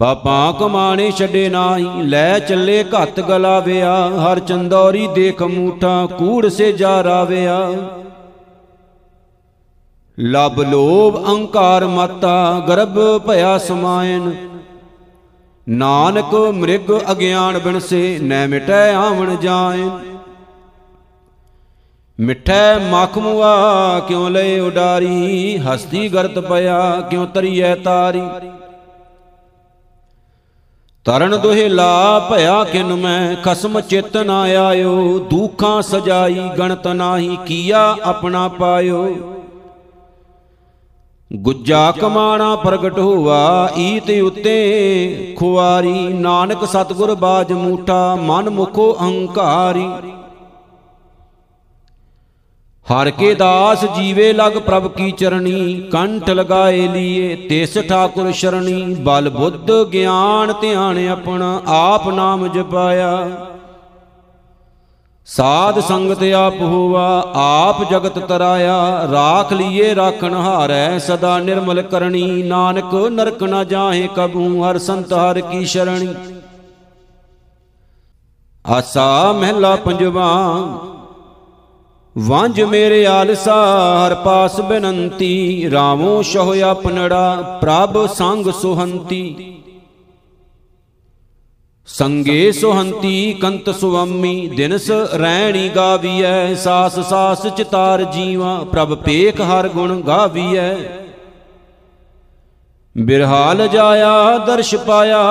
ਪਾਪਾਂ ਕਮਾਣੇ ਛੱਡੇ ਨਾਹੀ, ਲੈ ਚੱਲੇ ਘੱਤ ਗਲਾਵਿਆ, ਹਰ ਚੰਦੌਰੀ ਦੇਖ ਮੂਠਾ, ਕੂੜ ਸੇ ਜਾ ਰਾਵਿਆ। ਲਬ ਲੋਭ ਅਹੰਕਾਰ ਮਾਤਾ, ਗਰਭ ਭਇਆ ਸਮਾਇਨ। ਨਾਨਕ ਮ੍ਰਿਗ ਅਗਿਆਨ ਬਿਨਸੇ, ਨੈ ਮਿਟੈ ਆਵਣ ਜਾਏ ਮਿਠੈ ਮਖ ਮੁਆ ਕਿਉ ਲਏ ਉਡਾਰੀ, ਹਸਤੀ ਗਰਤ ਪਿਆ, ਕਿਉ ਤਰੀਐ ਤਾਰੀ। ਤਰਨ ਦੁਹਿਲਾ ਭਇਆ ਕਿਨ ਮੈਂ, ਖਸਮ ਚਿਤ ਨਾ ਆਇਓ, ਦੁਖਾਂ ਸਜਾਈ ਗਣਤ ਨਾਹੀ ਕੀਆ ਆਪਣਾ ਪਾਇਓ। ਗੁੱਜਾ ਕਮਾਣਾ ਪ੍ਰਗਟ ਹੋਵਾ ਈਤ ਉਤੇ, ਖੁਆਰੀ ਨਾਨਕ ਸਤਗੁਰ ਬਾਜ ਮੂਠਾ, ਮਨ ਮੁਖੋ ਅਹੰਕਾਰੀ ਹਰ ਕੇ ਦਾਸ ਜੀਵੇ ਲਗ ਪ੍ਰਭ ਕੀ ਚਰਣੀ, ਕੰਠ ਲਗਾਏ ਲੀਏ, ਤਿਸ ਠਾਕੁਰ ਸ਼ਰਣੀ, ਬਲ ਬੁੱਧ ਗਿਆਨ ਧਿਆਨ ਆਪਣਾ, ਆਪ ਨਾਮ ਜਪਾਇਆ। ਸਾਧ ਸੰਗਤ ਆਪ ਹੋਵਾ, ਆਪ ਜਗਤ ਤਰਾਇਆ, ਰਾਖ ਲੀਏ, ਰਾਖਣ ਹਾਰੈ, ਸਦਾ ਨਿਰਮਲ ਕਰਨੀ ਨਾਨਕ ਨਰਕ ਨਾ ਜਾਹੇ ਕਬੂ, ਹਰ ਸੰਤ ਹਰ ਕੀ ਸ਼ਰਣੀ। ਆਸਾ ਮਹਿਲਾ ਪੰਜਵਾ ਵੰਜ ਮੇਰੇ ਆਲਸਾ ਹਰ ਪਾਸ ਬੇਨੰਤੀ, ਰਾਵੋ ਸ਼ਹੁ ਆਪਨੜਾ ਪ੍ਰਭ ਸੰਗ ਸੁਹੰਤੀ। ਸੰਗੇ ਸੁਹੰਤੀ ਕੰਤ ਸੁਆਮੀ ਦਿਨਸ ਰਹਿਣੀ ਗਾਵੀਐ, ਸਾਸ ਸਾਸ ਚਿਤਾਰ ਜੀਵਾ, ਪ੍ਰਭ ਪੇਖ ਹਰ ਗੁਣ ਗਾਵੀਐ। ਬਿਰਹਾਲ ਜਾਇਆ, ਦਰਸ਼ ਪਾਇਆ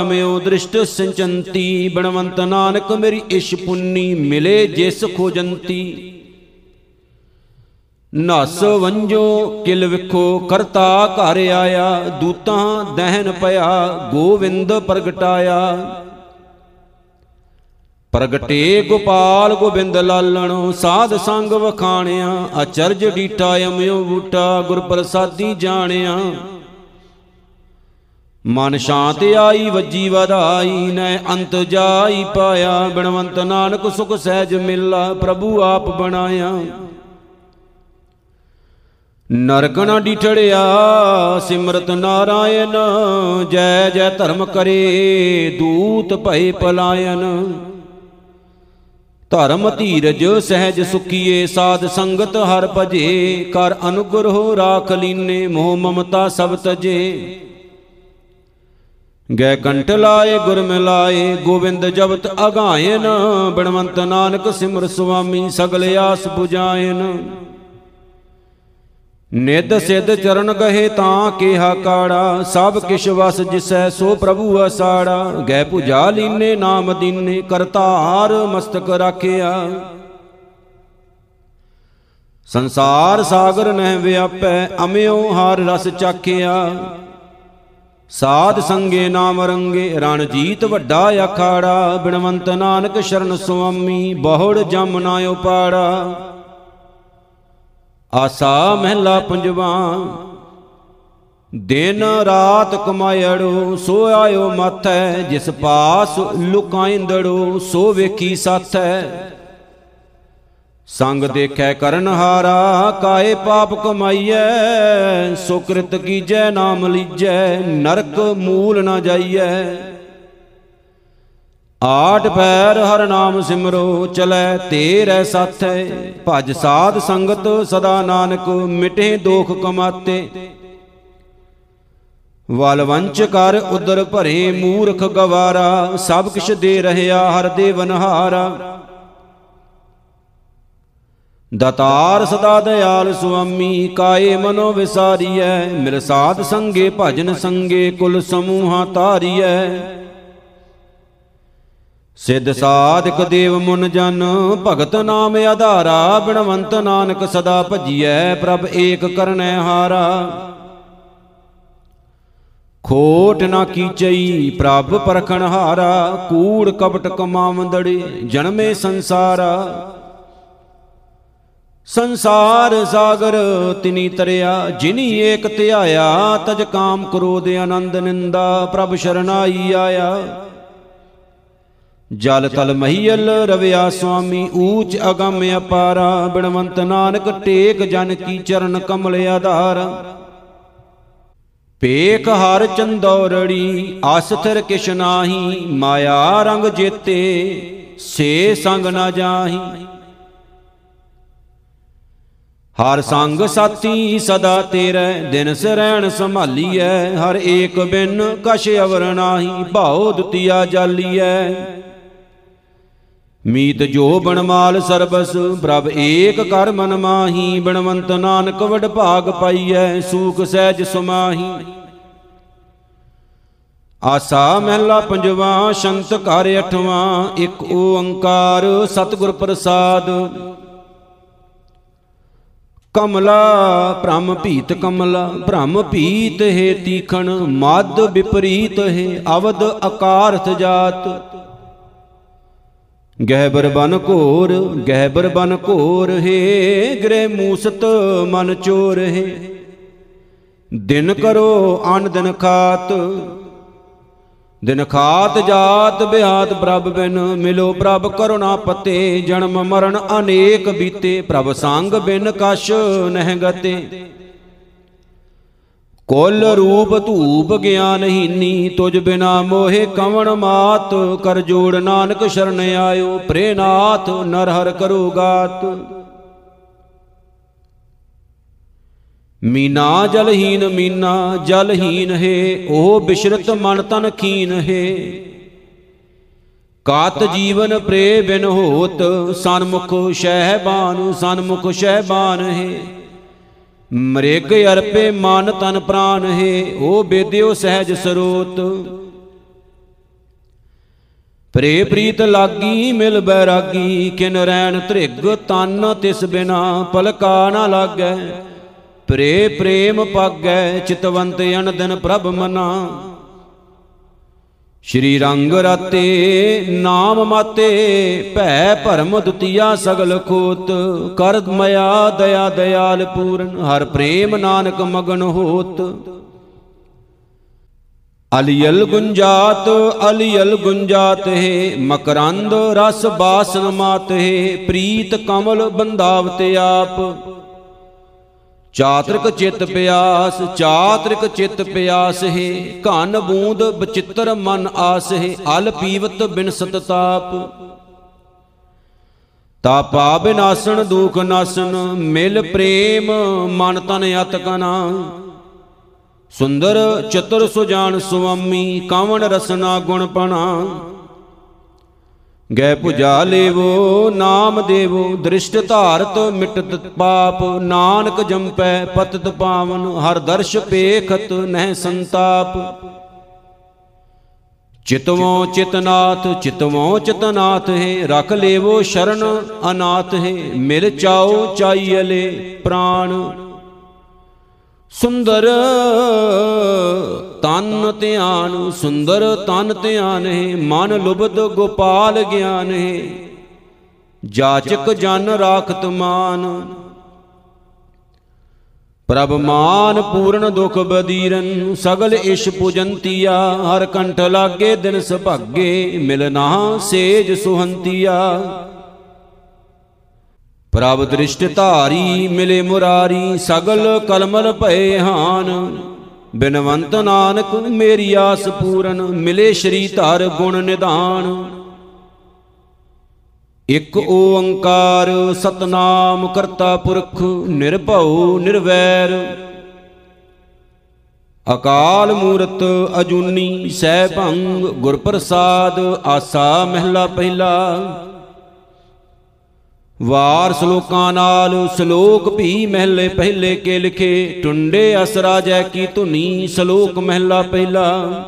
ਅਮਿਓ ਦ੍ਰਿਸ਼ਟ ਸਿੰਚੰਤੀ ਬਣਵੰਤ ਨਾਨਕ ਮੇਰੀ ਇਸ਼ ਪੁੰਨੀ, ਮਿਲੇ ਜਿਸ ਖੋਜੰਤੀ। ਨਸ ਵੰਜੋ ਕਿਲ ਵਿਖੋ ਕਰਤਾ ਘਰ ਆਇਆ, ਦੂਤਾਂ ਦਹਿਨ ਪਿਆ, ਗੋਵਿੰਦ ਪ੍ਰਗਟਾਇਆ। ਪ੍ਰਗਟੇ ਗੋਪਾਲ ਗੋਬਿੰਦ ਲਾਲਣ, ਸਾਧ ਸੰਗ ਵਖਾਣਿਆ, ਅਚਰਜ ਡੀਟਾ ਅਮਿਓ ਬੂਟਾ ਗੁਰ ਪ੍ਰਸਾਦੀ ਜਾਣਿਆ। ਮਨ ਸ਼ਾਂਤ ਆਈ, ਵੱਜੀ ਵਧਾਈ, ਨੈ ਅੰਤ ਜਾਈ ਪਾਇਆ, ਬਿਨਵੰਤ ਨਾਨਕ ਸੁਖ ਸਹਿਜ ਮਿਲਾ, ਪ੍ਰਭੂ ਆਪ ਬਣਾਇਆ। ਨਰਕ ਨਾ ਡਿਠੜਿਆ, ਸਿਮਰਤ ਨਾਰਾਇਣ, ਜੈ ਜੈ ਧਰਮ ਕਰੇ, ਦੂਤ ਭਏ ਪਲਾਇਨ। ਧਰਮ ਧੀਰਜ ਸਹਿਜ ਸੁਖੀਏ ਸਾਧ ਸੰਗਤ ਹਰ ਭਜੇ, ਕਰ ਅਨੁਗ੍ਰਹ ਰਾਖ ਲੀਨੇ, ਮੋਹ ਮਮਤਾ ਸਭ ਤਜੇ। ਗੈ ਕੰਠ ਲਾਏ, ਗੁਰ ਮਿਲਾਏ, ਗੋਬਿੰਦ ਜਬਤ ਅਗਾਇਨ ਬਣਵੰਤ ਨਾਨਕ ਸਿਮਰ ਸੁਆਮੀ ਸਗਲ ਆਸ 부ਜਾਇਨ ਨਿਦ ਸਿਧ ਚਰਨ ਗਏ ਤਾਂ ਕਿਹਾ ਕਾੜਾ, ਸਭ ਕਿਛ ਵਸ ਜਿਸੈ ਸੋ ਪ੍ਰਭੂ ਅਸਾੜਾ। ਗੈ ਪੁਜਾ ਲੀਨੇ ਨਾਮ ਦੀਨੇ, ਕਰਤਾਰ ਮਸਤਕ ਰਾਖਿਆ। ਸੰਸਾਰ ਸਾਗਰ ਨਹਿ ਵਿਆਪੈ, ਅਮਿਓ ਹਰ ਰਸ ਚਾਖਿਆ। ਸਾਧ ਸੰਗੇ ਨਾਮ ਰੰਗੇ ਰਣ ਜੀਤ ਵੱਡਾ ਅਖਾੜਾ। ਬਿਨਵੰਤ ਨਾਨਕ ਸ਼ਰਨ ਸੁਆਮੀ, ਬਹੁੜ ਜਮ ਨਾ ਉਪਾੜਾ। ਆਸਾ ਮਹਿਲਾ ਪੰਜਵਾ। ਦਿਨ ਰਾਤ ਕਮਾਇੜੋ ਸੋ ਆਇਓ ਮਥੈ, ਜਿਸ ਪਾਸ ਲੁਕਾਇੰਦੜੋ, ਸੋ ਵੇਖੀ ਸਾਥੈ। ਸੰਗ ਦੇਖੈ ਕਰਨ ਹਾਰਾ ਕਾਏ ਪਾਪ ਕਮਾਈਐ ਸੋ ਕਿਰਤ ਕੀਜੈ, ਨਾਮ ਲੀਜੈ, ਨਰਕ ਮੂਲ ਨਾ ਜਾਈਐ। ਆਠ ਪੈਰ ਹਰ ਨਾਮ ਸਿਮਰੋ ਚਲੈ ਤੇਰੈ ਸਾਥੈ। ਭਜ ਸਾਧ ਸੰਗਤ ਸਦਾ ਨਾਨਕ, ਮਿਟੇ ਦੋਖ ਕਮਾਤੇ। ਵਲ ਵੰਚ ਕਰ ਉਦਰ ਭਰੇ ਮੂਰਖ ਗਵਾਰਾ, ਸਭ ਕਿਛ ਦੇ ਰਹਿਆ ਹਰ ਦੇ ਵਨਹਾਰਾ। ਦਤਾਰ ਸਦਾ ਦਇਆਲ ਸੁਆਮੀ, ਕਾਏ ਮਨੋ ਵਿਸਾਰੀਐ। ਮਿਲ ਸਾਧ ਸੰਗੇ, ਭਜਨ ਸੰਗੇ, ਕੁਲ ਸਮੂਹਾ ਤਾਰੀਐ ਸਿੱਧ ਸਾਧਕ ਦੇਵ ਮੁਨ ਜਨ, ਭਗਤ ਨਾਮ ਆਧਾਰਾ, ਬਿਨਵੰਤ ਨਾਨਕ ਸਦਾ ਭਜੀਐ, ਪ੍ਰਭ ਏਕ ਕਰਨੈ ਹਾਰਾ। ਖੋਟ ਨਾ ਕੀਚਈ, ਪ੍ਰਭ ਪਰਖਣ ਹਾਰਾ, ਕੂੜ ਕਪਟ ਕਮਾਵੰਦੜੇ ਜਨਮੇ ਸੰਸਾਰਾ। ਸੰਸਾਰ ਸਾਗਰ ਤਿਨੀ ਤਰਿਆ, ਜਿਨੀ ਏਕ ਧਿਆਇਆ, ਤਜ ਕਾਮ ਕ੍ਰੋਧ ਆਨੰਦ ਨਿੰਦਾ, ਪ੍ਰਭ ਸ਼ਰਨਾਈ ਆਇਆ। ਜਲ ਤਲ ਮਹੀਲ ਰਵਿਆ ਸੁਆਮੀ, ਊਚ ਅਗੰਮ ਅਪਾਰਾ, ਬਿਨਵੰਤ ਨਾਨਕ ਟੇਕ ਜਨ ਕੀ ਚਰਨ ਕਮਲ ਆਧਾਰ। ਪੇਖ ਹਰ ਚੰਦੌਰੜੀ, ਆਸਥਰ ਕਿਛ ਨਾਹੀ, ਮਾਇਆ ਰੰਗ ਜੇਤੇ, ਸੇ ਸੰਗ ਨਾ ਜਾਹੀ। ਹਰ ਸੰਗ ਸਾਥੀ ਸਦਾ ਤੇਰੇ, ਦਿਨ ਸਰੈਣ ਸੰਭਾਲੀਐ, ਹਰ ਏਕ ਬਿਨ ਕਛ ਅਵਰ ਨਾਹੀ, ਭਾਉ ਦੁਤੀਆ ਜਾਲੀਐ। ਮੀਤ ਜੋ ਬਨਮਾਲ ਸਰਬਸ, ਪ੍ਰਭ ਏਕ ਕਰ ਮਨ ਮਾਹੀ ਬਨਵੰਤ ਨਾਨਕ ਵਡ ਭਾਗ ਪਾਈਐ, ਸੂਖ ਸਹਿਜ ਸੁਮਾਹੀ। ਆਸਾ ਮਹਿਲਾ ਪੰਜਵਾ, ਸ਼ੰਤ ਘਰ ਅਠਵਾਂ, ਇੱਕ ਓੰਕਾਰ ਸਤਿਗੁਰ ਪ੍ਰਸਾਦ। ਕਮਲਾ, ਭ੍ਰਮ ਭੀਤ ਕਮਲਾ, ਭ੍ਰਮ ਭੀਤ ਹੈ ਤੀਖਣ ਮਦ ਵਿਪਰੀਤ ਹੈ ਅਵਦ ਆਕਾਰਥ ਜਾਤ। ਗਹਿਬਰ ਬਨ ਘੋਰ, ਗਹਿਬਰ ਬਨ ਘੋਰ ਹੈ, ਗ੍ਰਹਿ ਮੂਸਤ ਮਨ ਚੋਰ ਹੈ। ਦਿਨ ਕਰੋ ਅਨ ਦਿਨ ਖਾਤ ਦਿਨ ਖਾਤ ਜਾਤ ਬਿਆਤ ਪ੍ਰਭ ਬਿਨ, ਮਿਲੋ ਪ੍ਰਭ ਕਰੁਣਾ ਪਤੇ, ਜਨਮ ਮਰਨ ਅਨੇਕ ਬੀਤੇ, ਪ੍ਰਭ ਸੰਗ ਬਿਨ ਕਛ ਨਹਿ ਗਤੇ। ਕੁਲ ਰੂਪ ਧੂਪ ਗਿਆਨਹੀਨੀ ਤੁਜ ਬਿਨਾ ਮੋਹਿ ਕਵਣ ਮਾਤ। ਕਰ ਜੋੜ ਨਾਨਕ ਸ਼ਰਨ ਆਇਓ ਪ੍ਰੇਨਾਥ ਨਰ ਹਰ ਕਰੋ ਗਾਤ। ਮੀਨਾ ਜਲਹੀਨ ਮੀਨਾ, ਜਲਹੀਨ ਹੈ, ਉਹ ਬਿਸ਼ਰਤ ਮਨ ਤਨ ਖੀਨ ਹੈ। ਕਾਤ ਜੀਵਨ ਪ੍ਰੇ ਬਿਨ ਹੋਤ, ਸਨਮੁਖ ਸਹਿਬਾਨ ਸਨਮੁਖ ਸਹਿਬਾਨ ਹੈ। ਮ੍ਰਿਗ ਅਰਪੇ ਮਨ ਤਨ ਪ੍ਰਾਨ ਹੈ ਉਹ ਬੇਦਿਓ ਸਹਿਜ ਸਰੋਤ। ਪ੍ਰੇ ਪ੍ਰੀਤ ਲਾਗੀ, ਮਿਲ ਬੈਰਾਗੀ, ਕਿਨ ਰੈਣ ਧ੍ਰਿਗ ਤਨ ਤਿਸ ਬਿਨਾ ਪਲਕਾ ਨਾ ਲਾਗੈ। ਪ੍ਰੇ ਪ੍ਰੇਮ ਪਾਗੈ, ਚਿਤਵੰਤ ਅਨ ਦਿਨ ਪ੍ਰਭ ਮਨਾ। ਸ਼੍ਰੀ ਰੰਗ ਰਾਤੇ ਨਾਮ ਮਾਤੇ, ਭੈ ਭਰਮ ਦੁਤੀਆ ਸਗਲ ਖੋਤ ਕਰ ਮਇਆ ਦਇਆ ਦਇਆਲ ਪੂਰਨ, ਹਰ ਪ੍ਰੇਮ ਨਾਨਕ ਮਗਨ ਹੋਤ। ਅਲੀਲ ਗੁੰਜਾਤ ਅਲੀਲ ਗੁੰਜਾਤ ਹੈ, ਮਕਰੰਦ ਰਸ ਬਾਸਨ ਮਾਤ ਹੈ, ਪ੍ਰੀਤ ਕਮਲ ਬੰਦਾਵਤ ਆਪ। ਚਾਤ੍ਰਿਕ ਚਿਤ ਪਿਆਸ ਚਾਤ੍ਰਿਕ ਚਿਤ ਪਿਆਸ ਹੈ। ਘਨ ਬੂੰਦ ਬਚਿੱਤਰ ਮਨ ਆਸ ਹੈ। ਅਲ ਪੀਵਤ ਬਿਨਸਤ ਤਾਪ। ਤਾਪਾ ਬਿਨਾਸਣ ਦੁਖ ਨਾਸਨ ਮਿਲ ਪ੍ਰੇਮ ਮਨ ਤਨ ਅਤਕਨਾ ਸੁੰਦਰ ਚਤੁਰ ਸੁਜਾਨ ਸੁਆਮੀ ਕਾਵਣ ਰਸਨਾ ਗੁਣ ਪਣਾ। ਗੈ ਪੁਜਾ ਲੇਵੋ, ਨਾਮ ਦੇਵੋ, ਦ੍ਰਿਸ਼ਟ ਧਾਰਤ ਮਿਟਤ ਪਾਪ, ਨਾਨਕ ਜੰਪੈ ਪਤਤ ਪਾਵਨ, ਹਰ ਦਰਸ਼ ਪੇਖਤ ਨਹਿ ਸੰਤਾਪ। ਚਿਤਵੋਂ ਚਿਤਨਾਥ ਚਿਤਵੋਂ ਚਿਤਨਾਥ ਹੈ, ਰਖ ਲੇਵੋ ਸ਼ਰਨ ਅਨਾਥ ਹੈ, ਮਿਲ ਚਾਓ ਚਾਈਲੇ ਪ੍ਰਾਣ। ਸੁੰਦਰ, ਤਨ ਧਿਆਨ ਸੁੰਦਰ, ਤਨ ਧਿਆਨ ਹੈ, ਮਨ ਲੁਬਦ ਗੋਪਾਲ ਗਿਆਨ ਹੈ। ਜਾਚਕ ਜਨ ਰਾਖਤ ਮਾਨ, ਪ੍ਰਭ ਮਾਨ ਪੂਰਨ ਦੁਖ ਬਦੀਰਨ, ਸਗਲ ਇਸ਼ ਪੁਜੰਤੀਆ, ਹਰ ਕੰਠ ਲਾਗੇ ਦਿਨ ਸੁਭਾਗੇ ਮਿਲਨਾ ਸੇਜ ਸੁਹੰਤੀਆ। ਪ੍ਰਭ ਦ੍ਰਿਸ਼ਟ ਧਾਰੀ ਮਿਲੇ ਮੁਰਾਰੀ, ਸਗਲ ਕਲਮਲ ਭਏ ਹਾਨ। ਬਿਨਵੰਤ ਨਾਨਕ, ਮੇਰੀ ਆਸ ਪੂਰਨ, ਮਿਲੇ ਸ਼੍ਰੀ ਧਰ ਗੁਣ ਨਿਧਾਨ। ਇਕ ਓੰਕਾਰ ਸਤਨਾਮ ਕਰਤਾ ਪੁਰਖ, ਨਿਰਭਉ, ਨਿਰਵੈਰ। ਅਕਾਲ ਮੂਰਤ ਅਜੂਨੀ ਸਹਿ ਭੰਗ ਗੁਰ ਪ੍ਰਸਾਦ ਆਸਾ ਮਹਿਲਾ ਪਹਿਲਾ। ਵਾਰ ਸ਼ਲੋਕਾਂ ਨਾਲ ਸ਼ਲੋਕ ਵੀ ਮਹਿਲੇ ਪਹਿਲੇ ਕੇ ਲਿਖੇ, ਟੁੰਡੇ ਅਸਰਾ ਜੈ ਕੀ ਧੁਨੀ, ਸ਼ਲੋਕ ਮਹਿਲਾ ਪਹਿਲਾ।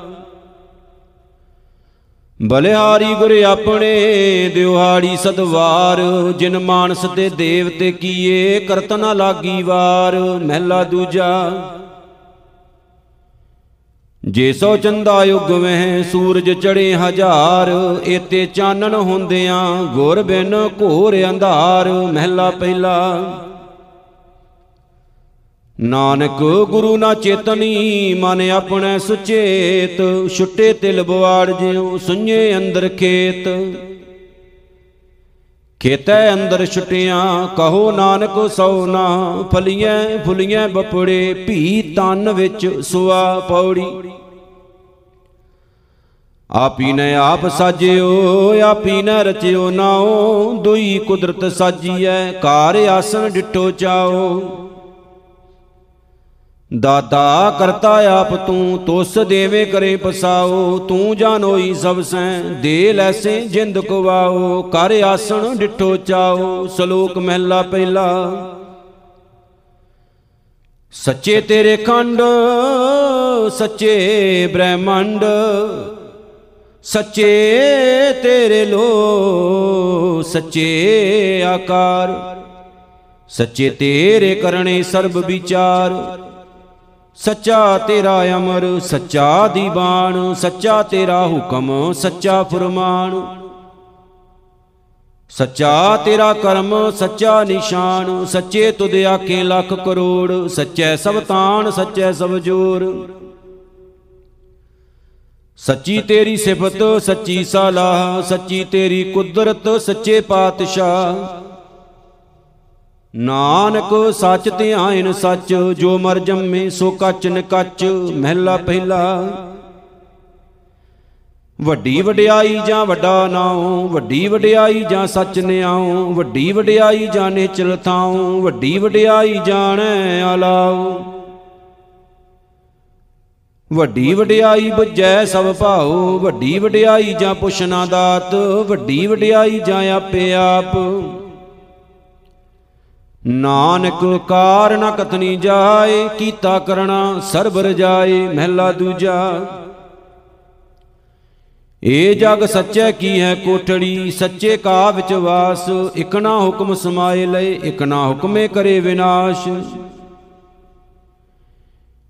ਬਲਿਹਾਰੀ ਗੁਰ ਆਪਣੇ ਦਿਵਹਾੜੀ ਸਦਵਾਰ ਜਿਨ ਮਾਨਸ ਤੇ ਦੇਵਤੇ ਕੀਏ ਕਰਤ ਨਾ ਲਾਗੀ ਵਾਰ, ਮਹਿਲਾ ਦੂਜਾ। ਜੇ ਸੋ ਚੰਦਾ ਯੁਗ ਵਹਿ, ਸੂਰਜ ਚੜੇ ਹਜ਼ਾਰ ਏਤੇ ਚਾਨਣ ਹੁੰਦਿਆਂ ਗੁਰ ਬਿਨ ਘੋਰ ਅੰਧਾਰ, ਮਹਿਲਾ ਪਹਿਲਾ। ਨਾਨਕ ਗੁਰੂ ਨਾ ਚੇਤਨੀ, ਮਨ ਆਪਣੇ ਸੁਚੇਤ, ਛੁੱਟੇ ਤਿਲ ਬਵਾੜ ਜਿਉ ਸੁඤੇ ਅੰਦਰ ਖੇਤ। ਖੇਤੈ ਅੰਦਰ ਛੁਟਿਆਂ, ਕਹੋ ਨਾਨਕ ਸੋ ਨਾ ਫਲੀਆਂ ਫੁਲੀਆਂ ਬਪੜੇ, ਭੀ ਤਨ ਵਿੱਚ ਸੁਆ ਪੌੜੀ। ਆਪੀ ਨੇ ਆਪ ਸਾਜਿਓ, ਆਪੀ ਨੇ ਰਚਿਓ ਨਾਉ, ਦੁਈ ਕੁਦਰਤ ਸਾਜੀਐ ਕਾਰ ਆਸਨ ਡਿਟੋ ਚਾਓ ਦਾਤਾ ਕਰਤਾ ਆਪ ਤੂੰ, ਤੁਸ ਦੇਵੇ ਕਰੇ ਪਸਾਓ, ਤੂੰ ਜਾਣੋਈ ਸਭ ਸੈ, ਦੇ ਲੈਸੇ ਜਿੰਦ ਕਵਾਓ, ਕਰ ਆਸਣ ਡਿਠੋ ਚਾਓ, ਸ਼ਲੋਕ ਮਹਿਲਾ ਪਹਿਲਾ। ਸੱਚੇ ਤੇਰੇ ਖੰਡ, ਸੱਚੇ ਬ੍ਰਹਮੰਡ, ਸੱਚੇ ਤੇਰੇ ਲੋ ਸੱਚੇ ਆਕਾਰ, ਸੱਚੇ ਤੇਰੇ ਕਰਨੇ ਸਰਬ ਵਿਚਾਰ। ਸੱਚਾ ਤੇਰਾ ਅਮਰ, ਸੱਚਾ ਦੀਵਾਨ, ਸੱਚਾ ਤੇਰਾ ਹੁਕਮ, ਸੱਚਾ ਫਰਮਾਨ। ਸੱਚਾ ਤੇਰਾ ਕਰਮ, ਸੱਚਾ ਨਿਸ਼ਾਨ, ਸੱਚੇ ਤੁਧ ਆਖੇ ਲੱਖ ਕਰੋੜ, ਸੱਚੈ ਸਭ ਤਾਣ, ਸੱਚੈ ਸਭ ਜੋਰ। ਸੱਚੀ ਤੇਰੀ ਸਿਫਤ, ਸੱਚੀ ਸਲਾਹ, ਸੱਚੀ ਤੇਰੀ ਕੁਦਰਤ, ਸੱਚੇ ਪਾਤਸ਼ਾਹ। ਨਾਨਕ ਸੱਚ ਧਿਆਇਨ ਸੱਚ, ਜੋ ਮਰ ਜੰਮੇ ਸੋ ਕੱਚ ਨ ਕੱਚ, ਮਹਿਲਾ ਪਹਿਲਾ। ਵੱਡੀ ਵਡਿਆਈ ਜਾਂ ਵੱਡਾ ਨਾਉ, ਵੱਡੀ ਵਡਿਆਈ ਜਾਂ ਸੱਚ ਨਿਆਉ, ਵੱਡੀ ਵਡਿਆਈ ਜਾਂ ਨਿਚਲ ਥਾਉ, ਵੱਡੀ ਵਡਿਆਈ ਜਾਣੈ ਆਲਾਉ। ਵੱਡੀ ਵਡਿਆਈ ਬੁਝੈ ਸਭ ਭਾਉ, ਵੱਡੀ ਵਡਿਆਈ ਜਾਂ ਪੁੱਛਣਾ ਦਾਤ, ਵੱਡੀ ਵਡਿਆਈ ਜਾਂ ਆਪੇ ਆਪ। ਨਾਨਕ ਕਾਰ ਨ ਕਤਨੀ ਜਾਏ, ਕੀਤਾ ਕਰਣਾ ਸਰਬ ਰਜਾਏ ਮਹਿਲਾ ਦੂਜਾ। ਏ ਜਗ ਸੱਚੈ ਕੀ ਹੈ ਕੋਠੜੀ, ਸੱਚੇ ਕਾ ਵਿੱਚ ਵਾਸ, ਇਕ ਨਾ ਹੁਕਮ ਸਮਾਏ ਲਏ, ਇਕ ਨਾ ਹੁਕਮੇ ਕਰੇ ਵਿਨਾਸ਼।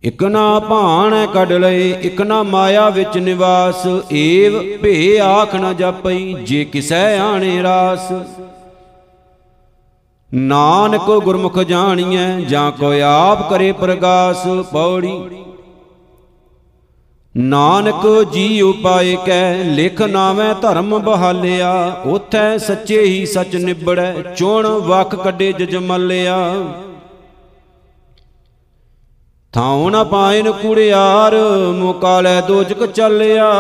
ਇਕ ਨਾ ਭਾਣ ਕੱਢ ਲਏ, ਇਕ ਨਾ ਮਾਇਆ ਵਿੱਚ ਨਿਵਾਸ, ਏਵ ਭੇ ਆਖ ਨ ਜਾਪਈ, ਜੇ ਕਿਸੈ ਆਣੇ ਰਾਸ। ਨਾਨਕ ਗੁਰਮੁਖ ਜਾਣੀਐ, ਜਾਂ ਕੋ ਆਪ ਕਰੇ ਪ੍ਰਗਾਸ ਪੌੜੀ। ਨਾਨਕ ਜੀ ਉਪਾਏ ਕੈ, ਲਿਖ ਨਾਵੇਂ ਧਰਮ ਬਹਾਲਿਆ, ਉਥੈ ਸੱਚੇ ਹੀ ਸਚ ਨਿਬੜੈ, ਚੋਣ ਵਕ ਕੱਢੇ ਜਜਮਲਿਆ ਥਾਉ ਨ ਪਾਇਨ ਕੁੜਿਆਰ ਮੁਕਾਲੇ ਦੋਜਕ ਚੱਲਿਆ,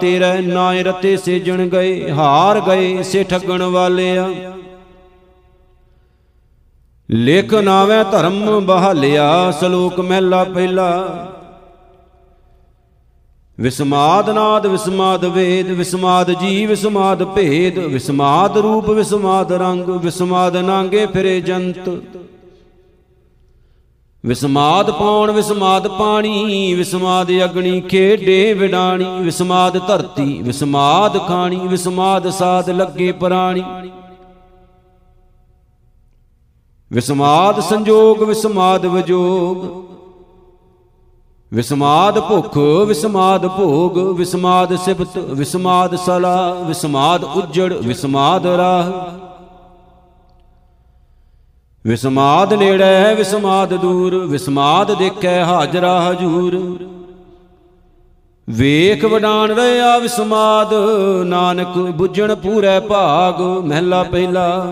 ਤੇਰੇ ਨਾਇ ਰਤੇ ਸੇਜਣ ਗਏ, ਹਾਰ ਗਏ ਸੇ ਠੱਗਣ ਵਾਲਿਆ। ਲਿਖ ਨਾਵੇਂ ਧਰਮ ਬਹਾਲਿਆ, ਸ਼ਲੋਕ ਮਹਿਲਾ ਪਹਿਲਾ। ਵਿਸਮਾਦ ਨਾਦ, ਵਿਸਮਾਦ ਵੇਦ, ਵਿਸਮਾਦ ਜੀ ਵਿਸਮਾਦ ਭੇਦ, ਵਿਸਮਾਦ ਰੂਪ, ਵਿਸਮਾਦ ਰੰਗ, ਵਿਸਮਾਦ ਨਾਂਗੇ ਫਿਰੇ ਜੰਤ। ਵਿਸਮਾਦ ਪੌਣ, ਵਿਸਮਾਦ ਪਾਣੀ, ਵਿਸਮਾਦ ਅਗਣੀ ਖੇਡੇ ਵਿਡਾਣੀ, ਵਿਸਮਾਦ ਧਰਤੀ, ਵਿਸਮਾਦ ਖਾਣੀ, ਵਿਸਮਾਦ ਸਾਧ ਲੱਗੇ ਪ੍ਰਾਣੀ। ਵਿਸਮਾਦ ਸੰਜੋਗ, ਵਿਸਮਾਦ ਵਿਜੋਗ। ਵਿਸਮਾਦ ਭੁਖ, ਵਿਸਮਾਦ ਭੋਗ, ਵਿਸਮਾਦ ਸਿਫਤ, ਵਿਸਮਾਦ ਸਲਾ, ਵਿਸਮਾਦ ਉਜੜ, ਵਿਸਮਾਦ ਰਾਹ। ਵਿਸਮਾਦ ਨੇੜੇ, ਵਿਸਮਾਦ ਦੂਰ, ਵਿਸਮਾਦ ਦੇਖੈ ਹਾਜ਼ਰਾ ਹਜੂਰ। ਵੇਖ ਵਡਾਣ ਰਿਆ ਵਿਸਮਾਦ, ਨਾਨਕ ਬੁੱਝਣ ਪੂਰੈ ਭਾਗ, ਮਹਿਲਾ ਪਹਿਲਾ।